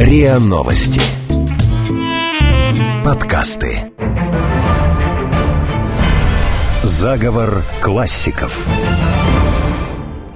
РИА Новости. Подкасты. Заговор классиков.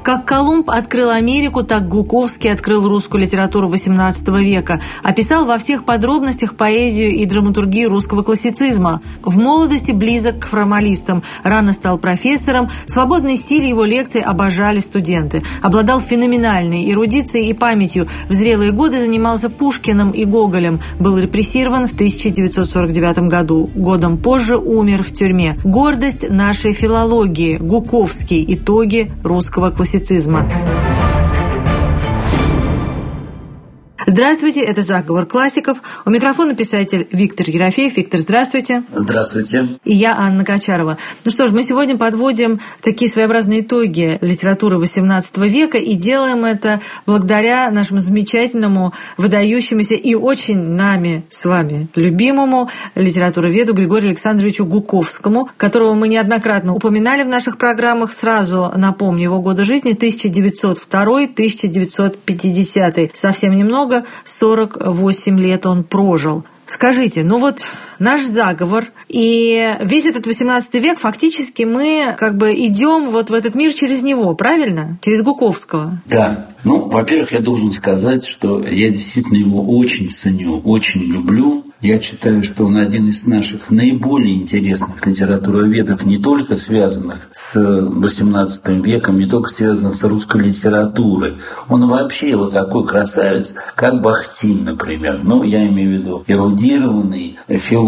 Как Колумб открыл Америку, так Гуковский открыл русскую литературу XVIII века, описал во всех подробностях поэзию и драматургию русского классицизма. В молодости близок к формалистам, рано стал профессором, свободный стиль его лекций обожали студенты. Обладал феноменальной эрудицией и памятью. В зрелые годы занимался Пушкиным и Гоголем. Был репрессирован в 1949 году. Годом позже умер в тюрьме. Гордость нашей филологии. Гуковский. Итоги русского классицизма классицизма. Здравствуйте, это «Заговор классиков». У микрофона писатель Виктор Ерофеев. Виктор, здравствуйте. Здравствуйте. И я, Анна Качарова. Ну что ж, мы сегодня подводим такие своеобразные итоги литературы XVIII века и делаем это благодаря нашему замечательному, выдающемуся и очень нами с вами любимому литературоведу Григорию Александровичу Гуковскому, которого мы неоднократно упоминали в наших программах. Сразу напомню его годы жизни 1902-1950. Совсем немного много, 48 лет он прожил. Скажите, ну вот наш заговор и весь этот 18 век фактически мы как бы идем вот в этот мир через него, правильно? Через Гуковского. Да. Ну, во-первых, я должен сказать, что я действительно его очень ценю, очень люблю. Я считаю, что он один из наших наиболее интересных литературоведов, не только связанных с XVIII веком, не только связанных с русской литературой. Он вообще вот такой красавец, как Бахтин, например. Ну, я имею в виду эрудированный философ,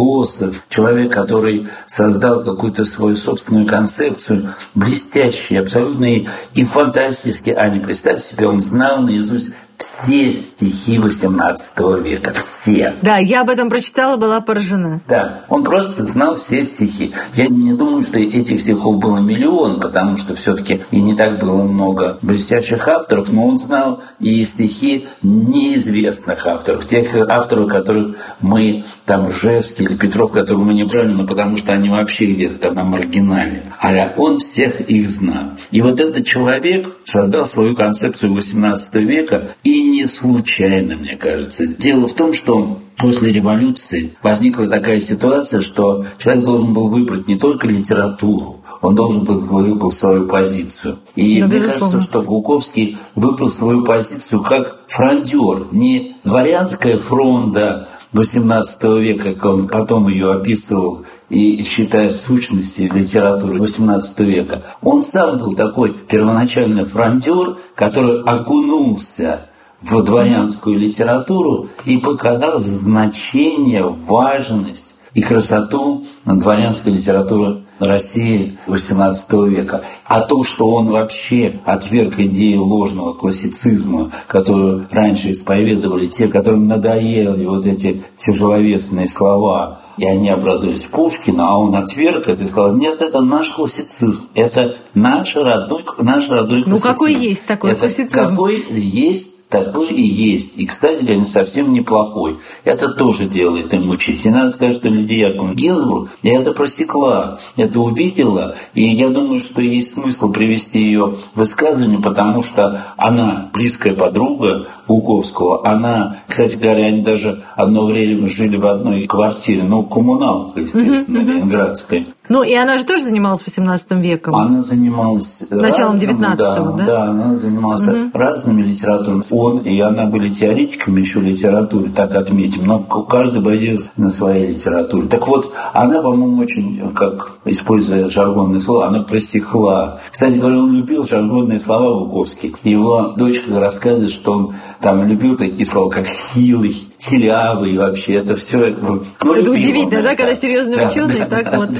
человек, который создал какую-то свою собственную концепцию, блестящий, абсолютно и фантастический. А не представь себе, он знал наизусть все стихи XVIII века, все. Да, я об этом прочитала, была поражена. Да, он просто знал все стихи. Я не думаю, что этих стихов было миллион, потому что все-таки и не так было много блестящих авторов, но он знал и стихи неизвестных авторов, тех авторов, которых мы, там, Ржевский или Петров, которых мы не брали, но потому что они вообще где-то на маргинале. А он всех их знал. И вот этот человек создал свою концепцию XVIII века, и не случайно, мне кажется. Дело в том, что после революции возникла такая ситуация, что человек должен был выбрать не только литературу, он должен был выбрать свою позицию. И да, мне безусловно. кажется, что Гуковский выбрал свою позицию как фрондер, не дворянская фронта XVIII века, как он потом ее описывал, и считая сущности литературы XVIII века. Он сам был такой первоначальный фронтер, который окунулся в дворянскую литературу и показал значение, важность и красоту дворянской литературы России XVIII века. А то, что он вообще отверг идею ложного классицизма, которую раньше исповедовали те, которым надоели вот эти тяжеловесные слова, и они обрадовались Пушкину, а он отверг это и сказал, нет, это наш классицизм, это наш родной, наш родной классицизм. Ну какой есть такой это классицизм? Какой есть такой и есть. И, кстати не совсем неплохой. Это тоже делает им учить. И надо сказать, что Лидия Яковлевна Гинзбург это просекла, это увидела, и я думаю, что есть смысл привести ее высказывание, потому что она близкая подруга Гуковского. Она, кстати говоря, они даже одно время жили в одной квартире, ну, коммуналка, естественно, ленинградская. Ну, и она же тоже занималась 18 веком. Она занималась... Началом 19 да, да? Да, она занималась угу. разными литературами. Он и она были теоретиками еще литературы, так отметим, но каждый базировался на своей литературе. Так вот, она, по-моему, очень, как используя жаргонные слова, она просекла. Кстати говоря, он любил жаргонные слова Луковский. Его дочка рассказывает, что он там любил такие слова, как хилый, хилявый, и вообще это все. Ну, это удивительно, да, когда серьезный да, ученый да, так да, вот,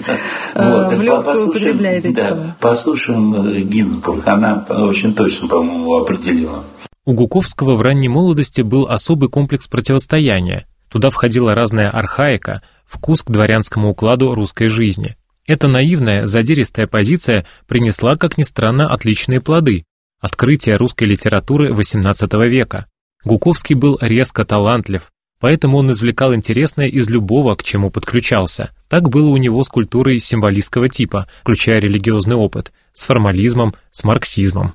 да. вот в легкую употребляет эти да, слова. Послушаем э, Гинзбург, она очень точно, по-моему, определила. У Гуковского в ранней молодости был особый комплекс противостояния. Туда входила разная архаика, вкус к дворянскому укладу русской жизни. Эта наивная, задиристая позиция принесла, как ни странно, отличные плоды открытие русской литературы XVIII века. Гуковский был резко талантлив, поэтому он извлекал интересное из любого, к чему подключался. Так было у него с культурой символистского типа, включая религиозный опыт, с формализмом, с марксизмом.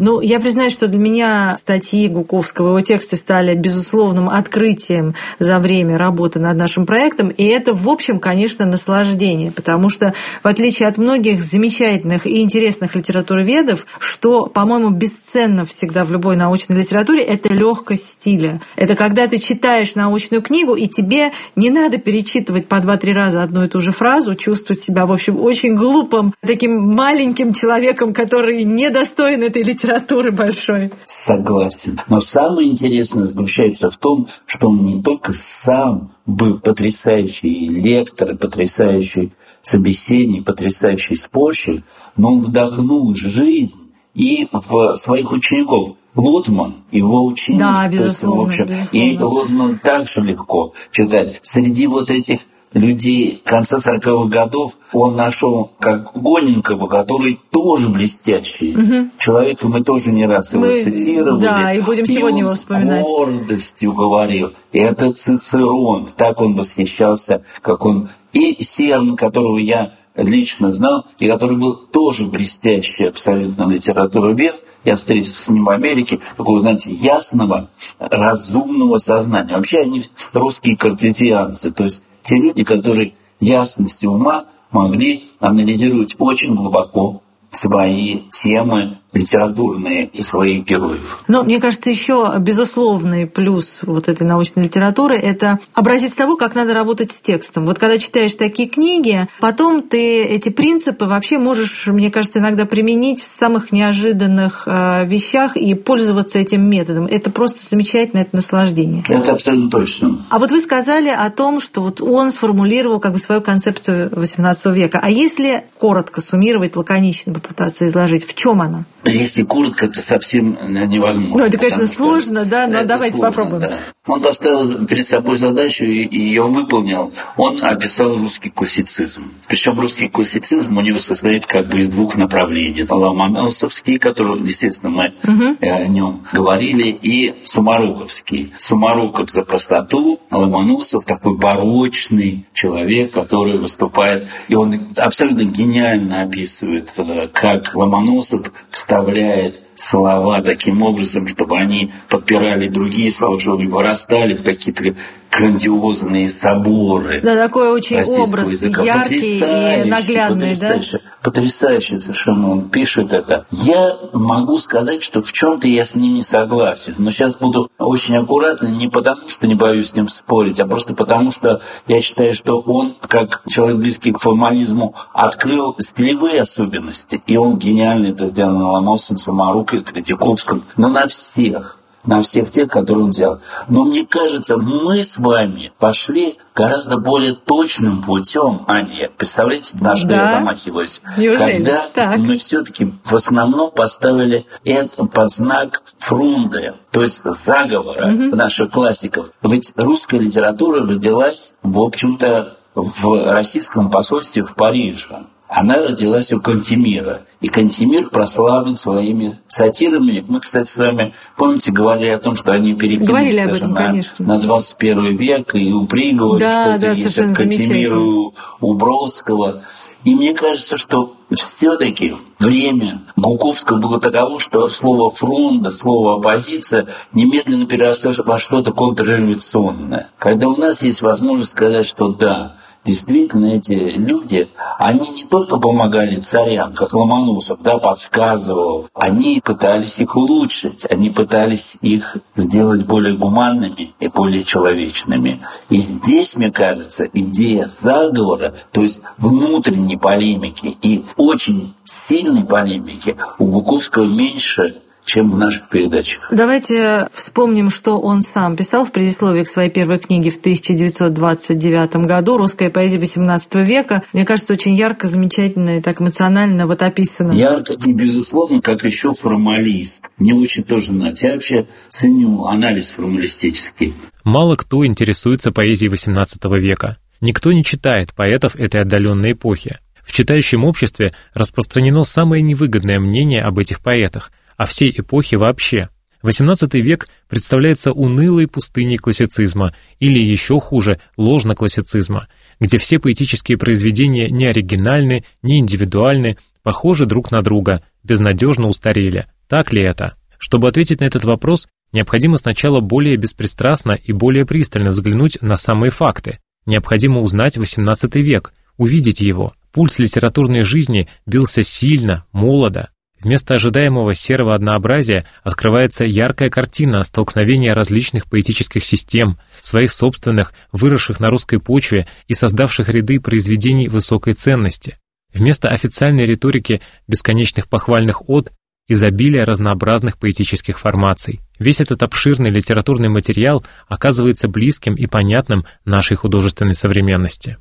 Ну, я признаюсь, что для меня статьи Гуковского, его тексты стали безусловным открытием за время работы над нашим проектом, и это, в общем, конечно, наслаждение, потому что, в отличие от многих замечательных и интересных литературоведов, что, по-моему, бесценно всегда в любой научной литературе, это легкость стиля. Это когда ты читаешь научную книгу, и тебе не надо перечитывать по два-три раза одну и ту же фразу, чувствовать себя, в общем, очень глупым, таким маленьким человеком, который недостоин этой литературы большой. Согласен. Но самое интересное заключается в том, что он не только сам был потрясающий лектор, потрясающий собеседник, потрясающий спорщик, но он вдохнул жизнь и в своих учеников. Лотман, его ученик. Да, безусловно, есть, в общем, безусловно. И Лотман также легко читать. Среди вот этих людей конца 40-х годов он нашел как Гоненкова, который тоже блестящий. Угу. Человека мы тоже не раз его мы, цитировали. Да, и будем сегодня его вспоминать. с гордостью говорил. Это Цицерон. Так он восхищался, как он... И Серн, которого я лично знал, и который был тоже блестящий абсолютно литературовед, я встретился с ним в Америке, такого, знаете, ясного, разумного сознания. Вообще они русские картезианцы, то есть те люди, которые ясностью ума могли анализировать очень глубоко свои темы, литературные и своих героев. Но мне кажется, еще безусловный плюс вот этой научной литературы – это образец того, как надо работать с текстом. Вот когда читаешь такие книги, потом ты эти принципы вообще можешь, мне кажется, иногда применить в самых неожиданных э, вещах и пользоваться этим методом. Это просто замечательно, это наслаждение. Это абсолютно точно. А вот вы сказали о том, что вот он сформулировал как бы свою концепцию XVIII века. А если коротко суммировать, лаконично попытаться изложить, в чем она? Если коротко, это совсем невозможно. Ну, это, конечно, сложно, да, но давайте сложно, попробуем. Да. Он поставил перед собой задачу и ее выполнил. Он описал русский классицизм. Причем русский классицизм у него состоит как бы из двух направлений. Ломоносовский, который, естественно, мы угу. о нем говорили, и Сумаруковский. Сумаруков за простоту, а Ломоносов такой барочный человек, который выступает, и он абсолютно гениально описывает, э, как Ломоносов вставляет слова таким образом, чтобы они подпирали другие слова, чтобы они вырастали в какие-то грандиозные соборы. Да, такой очень образ языка. яркий и наглядный, потрясающе, да? Потрясающе совершенно он пишет это. Я могу сказать, что в чем-то я с ним не согласен, но сейчас буду очень аккуратно, не потому что не боюсь с ним спорить, а просто потому что я считаю, что он, как человек близкий к формализму, открыл стилевые особенности, и он гениально это сделал на Ломоносовом, Самарукой, Третьяковском, но на всех на всех тех, которые он взял. Но мне кажется, мы с вами пошли гораздо более точным путем, Аня. Представляете, на что да? я замахиваюсь? Неужели? Когда так. мы все-таки в основном поставили это под знак фрунды, то есть заговора угу. наших классиков. Ведь русская литература родилась, в общем-то, в российском посольстве в Париже. Она родилась у Кантемира. И Кантемир прославлен своими сатирами. Мы, кстати, с вами, помните, говорили о том, что они перекинулись об этом, на, конечно. на 21 век, и у Приговора да, что-то да, есть от Кантемира, у, у Бродского. И мне кажется, что все-таки время Гуковского было таково, что слово фронта, слово оппозиция немедленно переросло во что-то контрреволюционное. Когда у нас есть возможность сказать, что да, действительно эти люди, они не только помогали царям, как Ломоносов, да, подсказывал, они пытались их улучшить, они пытались их сделать более гуманными и более человечными. И здесь, мне кажется, идея заговора, то есть внутренней полемики и очень сильной полемики у Буковского меньше чем в наших передачах. Давайте вспомним, что он сам писал в предисловии к своей первой книге в 1929 году «Русская поэзия XVIII века». Мне кажется, очень ярко, замечательно и так эмоционально вот описано. Ярко и, безусловно, как еще формалист. Мне очень тоже нравится. Я вообще ценю анализ формалистический. Мало кто интересуется поэзией XVIII века. Никто не читает поэтов этой отдаленной эпохи. В читающем обществе распространено самое невыгодное мнение об этих поэтах, а всей эпохи вообще. XVIII век представляется унылой пустыней классицизма, или еще хуже, ложно-классицизма, где все поэтические произведения не оригинальны, не индивидуальны, похожи друг на друга, безнадежно устарели. Так ли это? Чтобы ответить на этот вопрос, необходимо сначала более беспристрастно и более пристально взглянуть на самые факты. Необходимо узнать XVIII век, увидеть его. Пульс литературной жизни бился сильно, молодо. Вместо ожидаемого серого однообразия открывается яркая картина столкновения различных поэтических систем, своих собственных, выросших на русской почве и создавших ряды произведений высокой ценности. Вместо официальной риторики бесконечных похвальных от изобилие разнообразных поэтических формаций. Весь этот обширный литературный материал оказывается близким и понятным нашей художественной современности.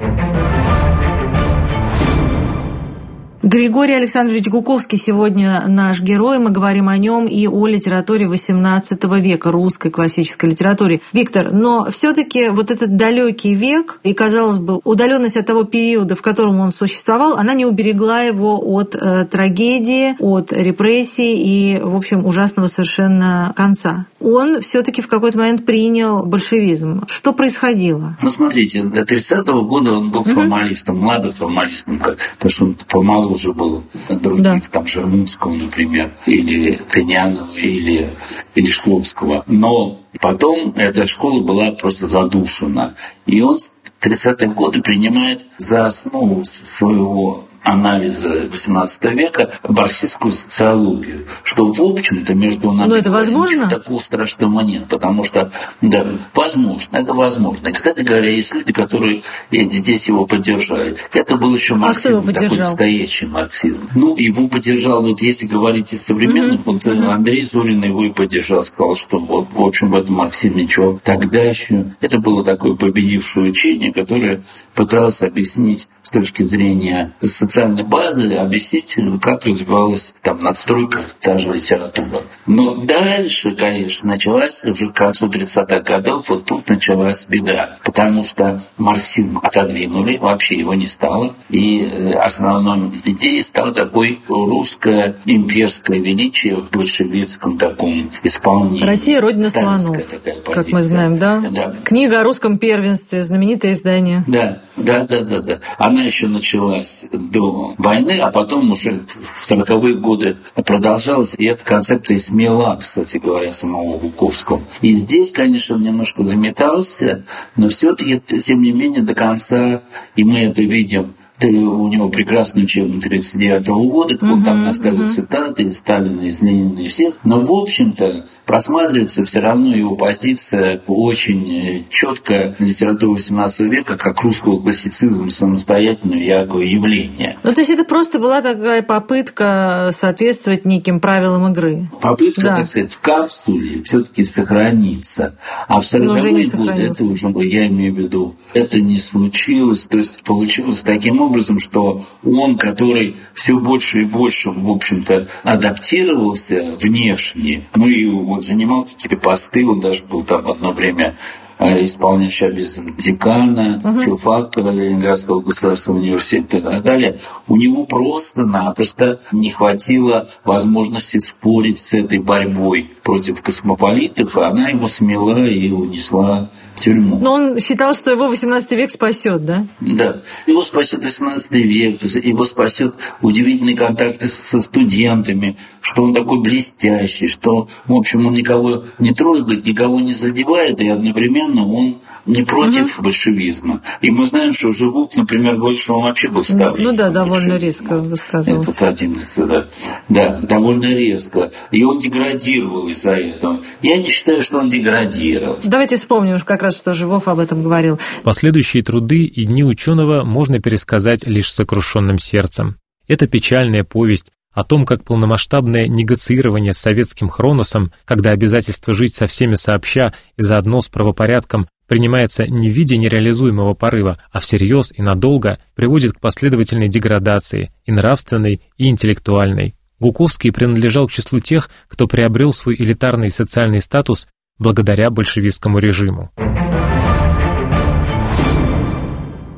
Григорий Александрович Гуковский сегодня наш герой. Мы говорим о нем и о литературе XVIII века, русской классической литературе. Виктор, но все-таки вот этот далекий век и, казалось бы, удаленность от того периода, в котором он существовал, она не уберегла его от э, трагедии, от репрессий и, в общем, ужасного совершенно конца. Он все-таки в какой-то момент принял большевизм. Что происходило? Ну, смотрите, до 30-го года он был формалистом, молодым формалистом, потому что он помалу уже был других, да. там Жермунского, например, или Тынянова, или, или Шкловского. Но потом эта школа была просто задушена. И он в 30-е годы принимает за основу своего анализа XVIII века марксистскую социологию, что, в общем-то, между нами Но это возможно? такого страшного нет, потому что, да, возможно, это возможно. И, кстати говоря, есть люди, которые здесь его поддержали. Это был еще марксизм, а такой настоящий марксизм. Ну, его поддержал, вот если говорить из современных, mm-hmm. вот mm-hmm. Андрей Зорин его и поддержал, сказал, что, вот, в общем, в этом марксизм ничего. Тогда еще это было такое победившее учение, которое пыталось объяснить с точки зрения социальной базы объяснить, как развивалась там надстройка, та же литература. Но дальше, конечно, началась уже к концу 30-х годов, вот тут началась беда, потому что марксизм отодвинули, вообще его не стало, и э, основной идеей стало такой русское имперское величие в большевистском таком исполнении. Россия – родина слонов, как мы знаем, да? да? Книга о русском первенстве, знаменитое издание. Да, да, да, да, да. Она еще началась до войны, а потом уже в 40-е годы продолжалась. И эта концепция смела, кстати говоря, самого Буковского. И здесь, конечно, он немножко заметался, но все-таки, тем не менее, до конца, и мы это видим у него прекрасный учебник 39 -го года, угу, там оставил угу. цитаты из Сталина, из Ленина и всех. Но, в общем-то, просматривается все равно его позиция очень четко литература 18 века, как русского классицизма самостоятельного яркого явления. Ну, то есть это просто была такая попытка соответствовать неким правилам игры. Попытка, да. так сказать, в капсуле все-таки сохраниться. А в 40-е годы это уже, я имею в виду, это не случилось. То есть получилось таким образом, образом, что он, который все больше и больше, в общем-то, адаптировался внешне, ну и вот занимал какие-то посты, он даже был там одно время э, исполняющий обязанности декана, uh-huh. филфака Ленинградского государственного университета и так далее, у него просто-напросто не хватило возможности спорить с этой борьбой против космополитов, и она его смела и унесла тюрьму. Но он считал, что его 18 век спасет, да? Да. Его спасет 18 век, его спасет удивительные контакты со студентами, что он такой блестящий, что, в общем, он никого не трогает, никого не задевает, и одновременно он не против угу. большевизма. И мы знаем, что Живук, например, говорит, что он вообще был ставленник. Ну да, довольно резко высказывался. Это один из, да, да, довольно резко. И он деградировал из-за этого. Я не считаю, что он деградировал. Давайте вспомним как раз, что Живов об этом говорил. Последующие труды и дни ученого можно пересказать лишь сокрушенным сердцем. Это печальная повесть о том, как полномасштабное негациирование с советским хроносом, когда обязательство жить со всеми сообща и заодно с правопорядком принимается не в виде нереализуемого порыва, а всерьез и надолго, приводит к последовательной деградации и нравственной, и интеллектуальной. Гуковский принадлежал к числу тех, кто приобрел свой элитарный социальный статус благодаря большевистскому режиму.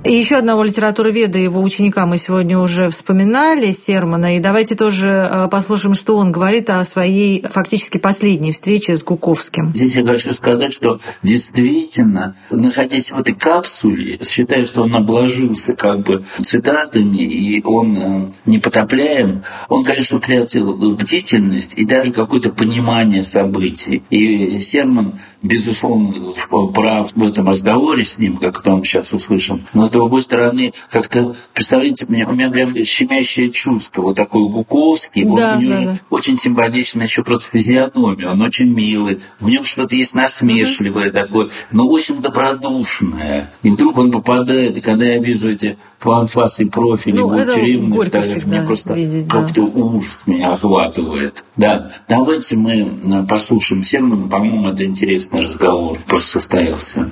И еще одного литературоведа, его ученика мы сегодня уже вспоминали, Сермана, и давайте тоже э, послушаем, что он говорит о своей фактически последней встрече с Гуковским. Здесь я хочу сказать, что действительно, находясь в этой капсуле, считаю, что он обложился как бы цитатами, и он э, непотопляем, он, конечно, утратил бдительность и даже какое-то понимание событий. И Серман, безусловно, прав в этом разговоре с ним, как то он сейчас услышан, но с другой стороны, как-то, представляете, у меня, у меня прям щемящее чувство, вот такой Гуковский, да, он, у него да, да. очень симпатичная еще просто физиономия, он очень милый, в нем что-то есть насмешливое mm-hmm. такое, но очень добродушное. И вдруг он попадает, и когда я вижу эти планфасы профили ну, его тюремных, мне просто видеть, как-то да. ужас меня охватывает. Да, давайте мы э, послушаем Сермана, по-моему, это интересный разговор просто состоялся.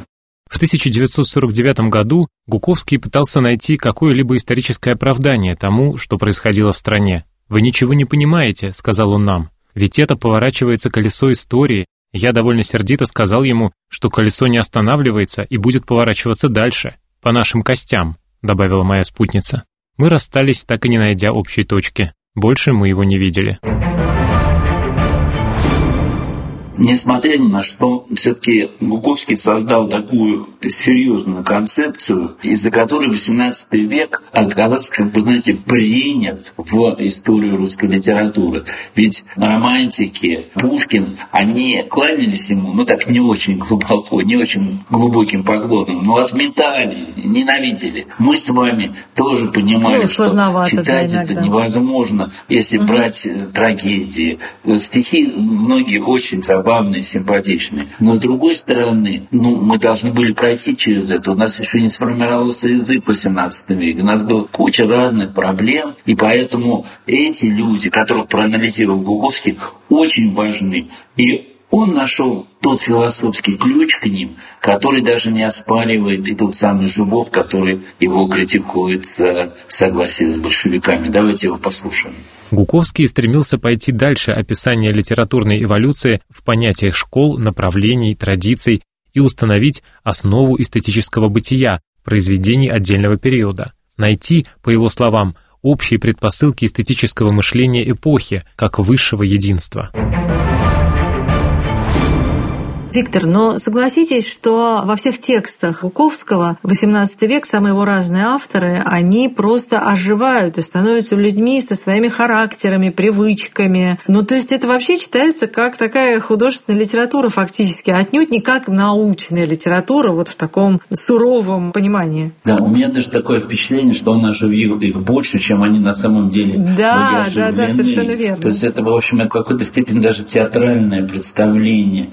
В 1949 году Гуковский пытался найти какое-либо историческое оправдание тому, что происходило в стране. «Вы ничего не понимаете», — сказал он нам. «Ведь это поворачивается колесо истории». Я довольно сердито сказал ему, что колесо не останавливается и будет поворачиваться дальше, по нашим костям, добавила моя спутница. Мы расстались, так и не найдя общей точки. Больше мы его не видели. Несмотря ни на что, все-таки Гуковский создал такую серьезную концепцию, из-за которой XVIII век оказался, как бы, знаете, принят в историю русской литературы. Ведь романтики, Пушкин, они кланялись ему, ну так не очень глубоко, не очень глубоким поклоном, но отметали, ненавидели. Мы с вами тоже понимали, ну, что читать это невозможно, если угу. брать э, трагедии. Стихи многие очень забавные забавные, симпатичные. Но с другой стороны, ну, мы должны были пройти через это. У нас еще не сформировался язык в XVIII веке. У нас была куча разных проблем, и поэтому эти люди, которых проанализировал Гуговский, очень важны. И он нашел тот философский ключ к ним, который даже не оспаривает и тот самый Жубов, который его критикует за согласие с большевиками. Давайте его послушаем. Гуковский стремился пойти дальше описания литературной эволюции в понятиях школ, направлений, традиций и установить основу эстетического бытия произведений отдельного периода, найти, по его словам, общие предпосылки эстетического мышления эпохи как высшего единства. Виктор, но согласитесь, что во всех текстах Буковского XVIII век самые его разные авторы, они просто оживают и становятся людьми со своими характерами, привычками. Ну, то есть это вообще читается как такая художественная литература фактически, отнюдь не как научная литература вот в таком суровом понимании. Да, у меня даже такое впечатление, что он оживил их больше, чем они на самом деле да, были Да, да, совершенно верно. То есть это, в общем, в какой-то степени даже театральное представление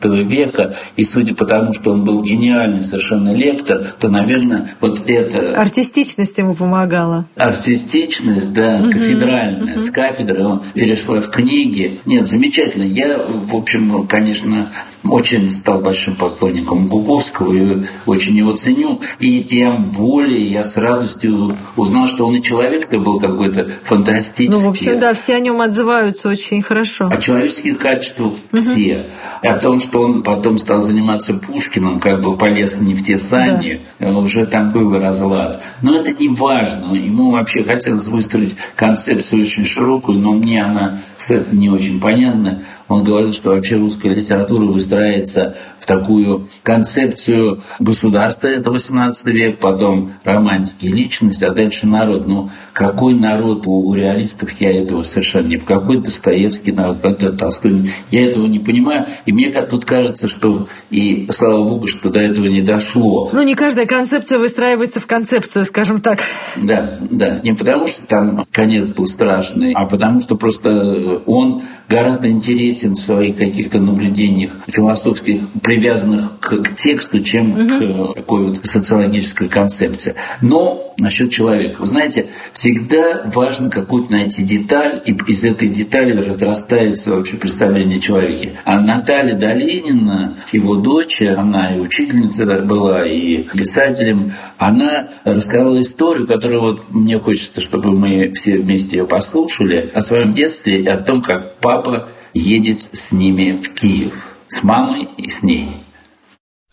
XVIII века, и судя по тому, что он был гениальный совершенно лектор, то, наверное, вот это... Артистичность ему помогала. Артистичность, да, угу, кафедральная. Угу. С кафедры он перешла в книги. Нет, замечательно. Я, в общем, конечно, очень стал большим поклонником Гуковского и очень его ценю. И тем более я с радостью узнал, что он и человек-то был какой-то фантастический. Ну, в общем, да, все о нем отзываются очень хорошо. О человеческих качествах все. И о том, что он потом стал заниматься Пушкиным, как бы полез не в те сани, да. уже там был разлад. Но это не важно. Ему вообще хотелось выстроить концепцию очень широкую, но мне она, кстати, не очень понятна. Он говорил, что вообще русская литература выстраивается в такую концепцию государства, это 18 век, потом романтики, личность, а дальше народ. Ну, какой народ у, реалистов, я этого совершенно не... Какой Достоевский народ, какой Толстой, я этого не понимаю. И мне тут кажется, что и слава богу, что до этого не дошло. Ну, не каждая концепция выстраивается в концепцию, скажем так. Да, да. Не потому, что там конец был страшный, а потому, что просто он гораздо интересен в своих каких-то наблюдениях философских, привязанных к, к тексту, чем угу. к такой вот социологической концепции. Но насчет человека. Вы знаете, всегда важно какую-то найти деталь, и из этой детали разрастается вообще представление о человеке. А Наталья Долинина, его дочь, она и учительница была, и писателем, она рассказала историю, которую вот мне хочется, чтобы мы все вместе ее послушали, о своем детстве и о том, как папа едет с ними в Киев, с мамой и с ней.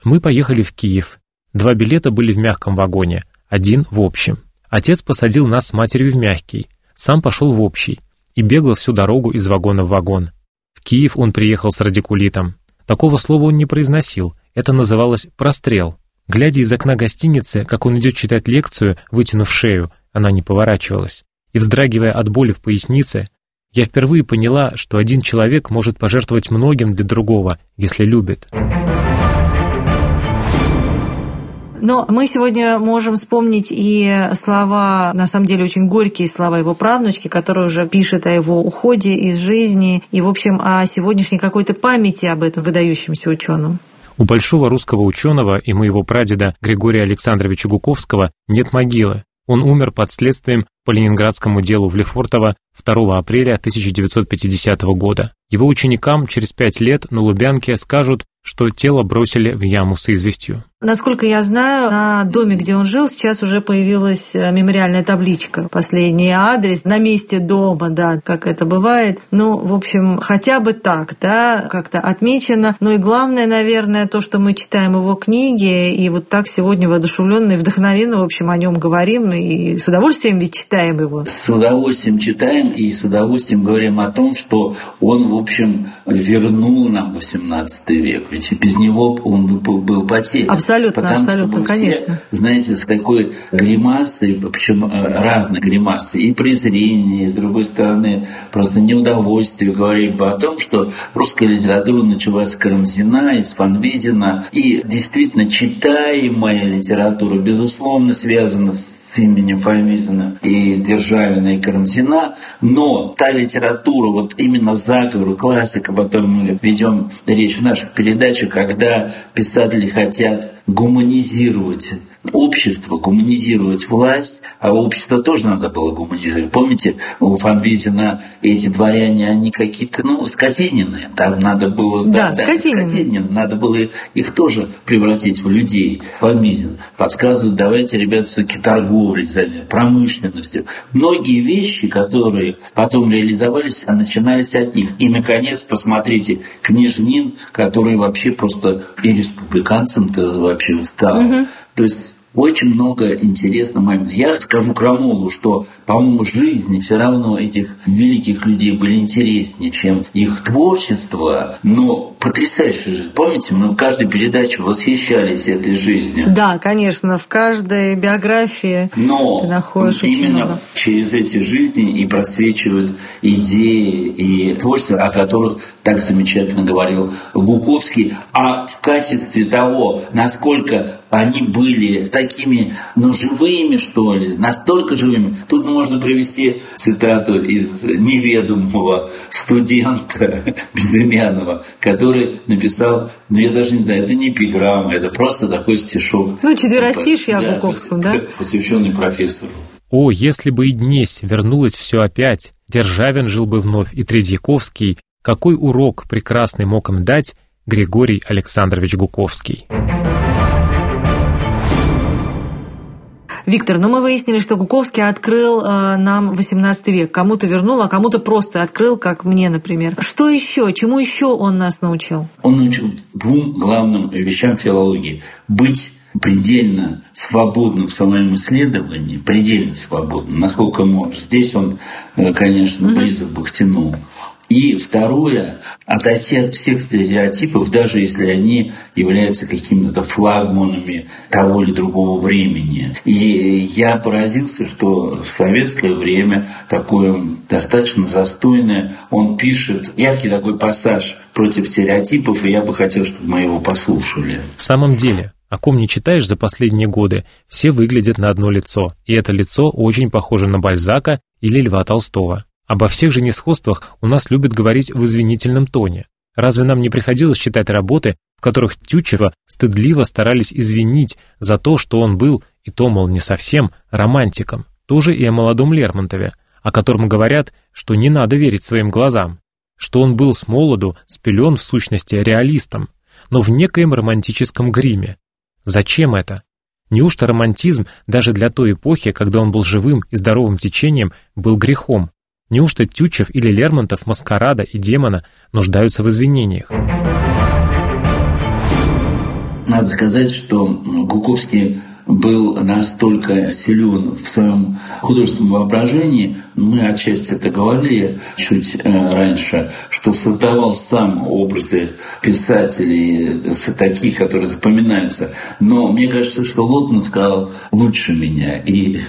Мы поехали в Киев. Два билета были в мягком вагоне. один в общем. Отец посадил нас с матерью в мягкий, сам пошел в общий и бегал всю дорогу из вагона в вагон. В Киев он приехал с радикулитом. Такого слова он не произносил, это называлось «прострел». Глядя из окна гостиницы, как он идет читать лекцию, вытянув шею, она не поворачивалась, и вздрагивая от боли в пояснице, я впервые поняла, что один человек может пожертвовать многим для другого, если любит. Но мы сегодня можем вспомнить и слова, на самом деле очень горькие слова его правнучки, которая уже пишет о его уходе из жизни и, в общем, о сегодняшней какой-то памяти об этом выдающемся ученом. У большого русского ученого и моего прадеда Григория Александровича Гуковского нет могилы. Он умер под следствием по ленинградскому делу в Лефортово 2 апреля 1950 года. Его ученикам через пять лет на Лубянке скажут, что тело бросили в яму с известью. Насколько я знаю, на доме, где он жил, сейчас уже появилась э, мемориальная табличка. Последний адрес на месте дома, да, как это бывает. Ну, в общем, хотя бы так, да, как-то отмечено. Ну и главное, наверное, то, что мы читаем его книги, и вот так сегодня воодушевленно и вдохновенно, в общем, о нем говорим, и с удовольствием ведь читаем его. С удовольствием читаем и с удовольствием говорим о том, что он, в общем, вернул нам 18 век. Ведь без него он был потерян. Абсолютно, Потому абсолютно, что конечно. Все, знаете, с такой гримасой, причем э, разные гримасы, и презрение, и, с другой стороны, просто неудовольствие говорить о том, что русская литература началась с Карамзина, из Фанвизина, и действительно читаемая литература, безусловно, связана с с именем Файвизина и Державина и Карамзина, но та литература, вот именно заговор, классика, о котором мы ведем речь в наших передачах, когда писатели хотят гуманизировать общество, гуманизировать власть, а общество тоже надо было гуманизировать. Помните, у Фанвизина эти дворяне, они какие-то, ну, скотинины. Там надо было... Да, да скотинины. скотинины. Надо было их тоже превратить в людей. Фанвизин подсказывает, давайте, ребята, все-таки торговлей занять, промышленностью. Многие вещи, которые потом реализовались, начинались от них. И, наконец, посмотрите, Княжнин, который вообще просто и республиканцем-то вообще стал. Угу. То есть очень много интересного момента. Я скажу Крамолу, что, по-моему, жизни все равно этих великих людей были интереснее, чем их творчество, но потрясающая жизнь. Помните, мы в каждой передаче восхищались этой жизнью. Да, конечно, в каждой биографии но ты находишь именно много. через эти жизни и просвечивают идеи и творчество, о которых так замечательно говорил Гуковский, а в качестве того, насколько они были такими, ну, живыми, что ли, настолько живыми. Тут можно привести цитату из неведомого студента безымянного, который написал, ну, я даже не знаю, это не эпиграмма, это просто такой стишок. Ну, четверостишье о Гуковском, да? Посвященный профессору. О, если бы и днесь вернулось все опять, Державин жил бы вновь и Тредьяковский, какой урок прекрасный мог им дать Григорий Александрович Гуковский. Виктор, ну мы выяснили, что Гуковский открыл э, нам 18 век. Кому-то вернул, а кому-то просто открыл, как мне, например. Что еще? Чему еще он нас научил? Он научил двум главным вещам филологии. Быть предельно свободным в своем исследовании, предельно свободным, насколько может. Здесь он, э, конечно, близок к Бахтину. И второе, отойти от всех стереотипов, даже если они являются какими-то флагманами того или другого времени. И я поразился, что в советское время такое достаточно застойное, он пишет яркий такой пассаж против стереотипов, и я бы хотел, чтобы мы его послушали. В самом деле, о ком не читаешь за последние годы, все выглядят на одно лицо, и это лицо очень похоже на Бальзака или Льва Толстого. Обо всех же несходствах у нас любят говорить в извинительном тоне. Разве нам не приходилось читать работы, в которых Тютчева стыдливо старались извинить за то, что он был, и то, мол, не совсем, романтиком? Тоже и о молодом Лермонтове, о котором говорят, что не надо верить своим глазам, что он был с молоду спелен в сущности реалистом, но в некоем романтическом гриме. Зачем это? Неужто романтизм даже для той эпохи, когда он был живым и здоровым течением, был грехом? Неужто Тютчев или Лермонтов, Маскарада и Демона нуждаются в извинениях? Надо сказать, что Гуковский был настолько силен в своем художественном воображении, мы отчасти это говорили чуть э, раньше, что создавал сам образы писателей, таких, которые запоминаются. Но мне кажется, что Лотман сказал лучше меня. И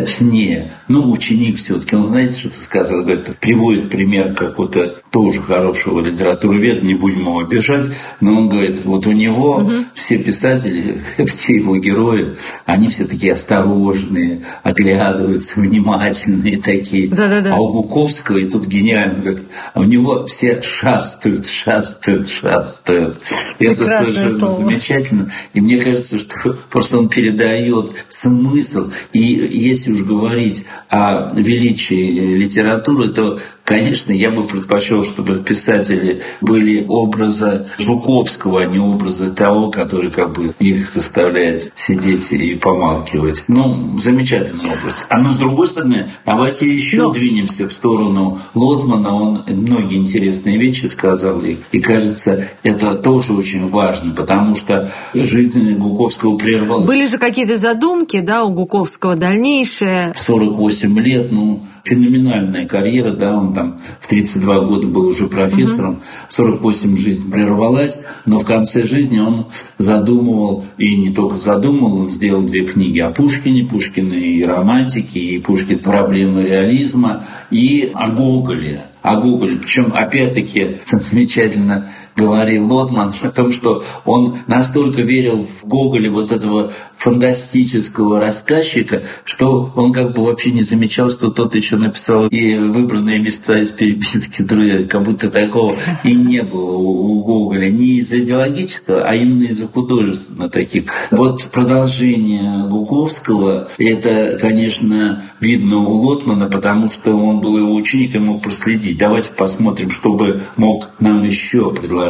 точнее. Ну, ученик все-таки, он знаете, что сказал? Говорит, приводит пример какого-то тоже хорошего литературоведа, не будем его обижать, но он говорит, вот у него угу. все писатели, все его герои, они все такие осторожные, оглядываются, внимательные такие. Да, да, да. А у Гуковского, и тут гениально, говорит, а у него все шастают, шастают, шастают. И это совершенно слово. замечательно. И мне кажется, что просто он передает смысл. И если уж говорить о величии литературы, то Конечно, я бы предпочел, чтобы писатели были образа Жуковского, а не образа того, который как бы их заставляет сидеть и помалкивать. Ну, замечательный образ. А ну, с другой стороны, давайте еще Но... двинемся в сторону Лотмана. Он многие интересные вещи сказал, и, и кажется, это тоже очень важно, потому что жизнь Гуковского прервалась. Были же какие-то задумки, да, у Гуковского дальнейшие? 48 лет, ну, феноменальная карьера, да, он там в 32 года был уже профессором, в 48 жизнь прервалась, но в конце жизни он задумывал, и не только задумывал, он сделал две книги о Пушкине, Пушкина и романтики, и Пушкин проблемы реализма, и о Гоголе. О Гоголе, причем опять-таки замечательно говорил Лотман о том, что он настолько верил в Гоголя, вот этого фантастического рассказчика, что он как бы вообще не замечал, что тот еще написал и выбранные места из переписки друзья, как будто такого и не было у, у Гоголя, не из идеологического, а именно из-за художественного таких. Вот продолжение Гуковского, это, конечно, видно у Лотмана, потому что он был его ученик и мог проследить. Давайте посмотрим, что бы мог нам еще предложить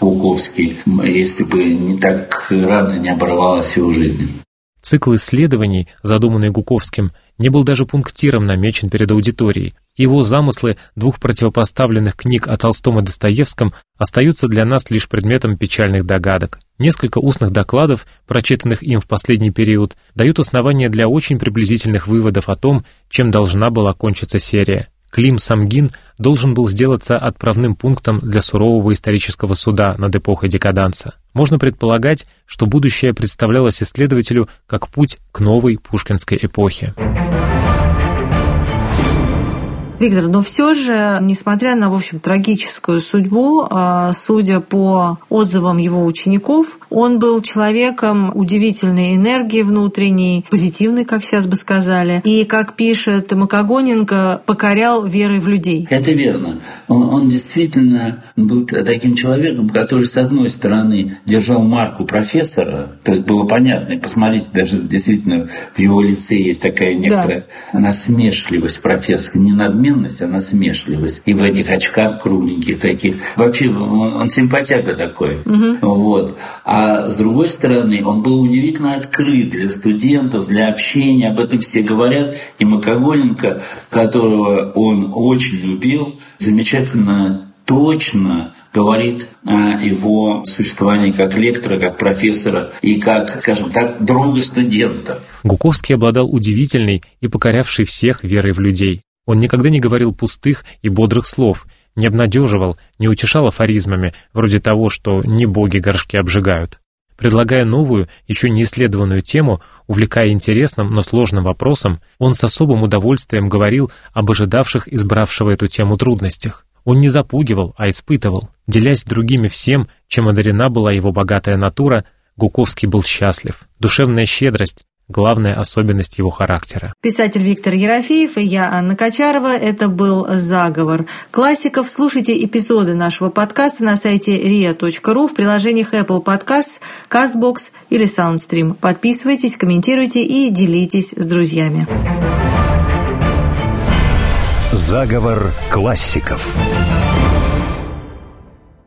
Гуковский, если бы не так рано не оборвалась его жизнь. Цикл исследований, задуманный Гуковским, не был даже пунктиром намечен перед аудиторией. Его замыслы двух противопоставленных книг о Толстом и Достоевском остаются для нас лишь предметом печальных догадок. Несколько устных докладов, прочитанных им в последний период, дают основания для очень приблизительных выводов о том, чем должна была кончиться серия. Клим Самгин должен был сделаться отправным пунктом для сурового исторического суда над эпохой декаданса. Можно предполагать, что будущее представлялось исследователю как путь к новой пушкинской эпохе. Виктор, но все же, несмотря на, в общем, трагическую судьбу, а, судя по отзывам его учеников, он был человеком удивительной энергии внутренней, позитивной, как сейчас бы сказали, и, как пишет Макогоненко, покорял верой в людей. Это верно. Он, он действительно был таким человеком, который, с одной стороны, держал марку профессора, то есть было понятно, и посмотрите, даже действительно в его лице есть такая некоторая да. насмешливость профессора, не надменность, а насмешливость. И в этих очках кругленьких таких. Вообще, он, он симпатяга такой. Угу. Вот. А с другой стороны, он был удивительно открыт для студентов, для общения, об этом все говорят. И Макогоненко, которого он очень любил, замечательно точно говорит о его существовании как лектора, как профессора и как, скажем так, друга студентов. Гуковский обладал удивительной и покорявшей всех верой в людей. Он никогда не говорил пустых и бодрых слов, не обнадеживал, не утешал афоризмами, вроде того, что не боги горшки обжигают. Предлагая новую, еще не исследованную тему, увлекая интересным, но сложным вопросом, он с особым удовольствием говорил об ожидавших избравшего эту тему трудностях. Он не запугивал, а испытывал. Делясь другими всем, чем одарена была его богатая натура, Гуковский был счастлив. Душевная щедрость, главная особенность его характера. Писатель Виктор Ерофеев и я, Анна Качарова. Это был «Заговор». Классиков слушайте эпизоды нашего подкаста на сайте ria.ru в приложениях Apple Podcasts, CastBox или SoundStream. Подписывайтесь, комментируйте и делитесь с друзьями. Заговор классиков.